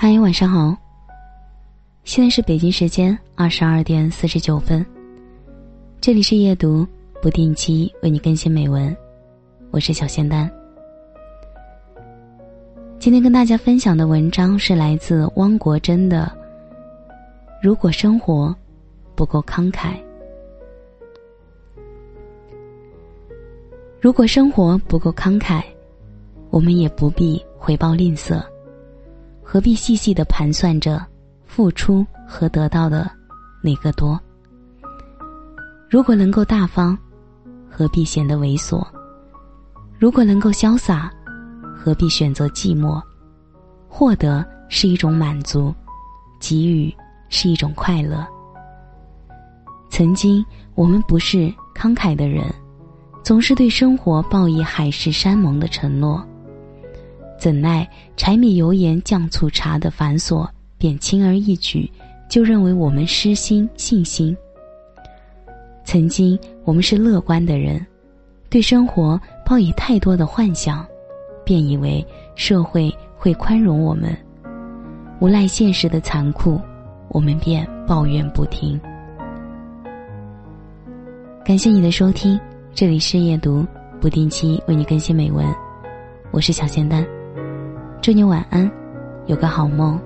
嗨，晚上好。现在是北京时间二十二点四十九分，这里是夜读，不定期为你更新美文，我是小仙丹。今天跟大家分享的文章是来自汪国真的。如果生活不够慷慨，如果生活不够慷慨，我们也不必回报吝啬，何必细细的盘算着付出和得到的哪个多？如果能够大方，何必显得猥琐？如果能够潇洒，何必选择寂寞？获得是一种满足，给予。是一种快乐。曾经我们不是慷慨的人，总是对生活报以海誓山盟的承诺，怎奈柴米油盐酱醋茶的繁琐，便轻而易举就认为我们失心信心。曾经我们是乐观的人，对生活抱以太多的幻想，便以为社会会宽容我们，无奈现实的残酷。我们便抱怨不停。感谢你的收听，这里是夜读，不定期为你更新美文，我是小仙丹，祝你晚安，有个好梦。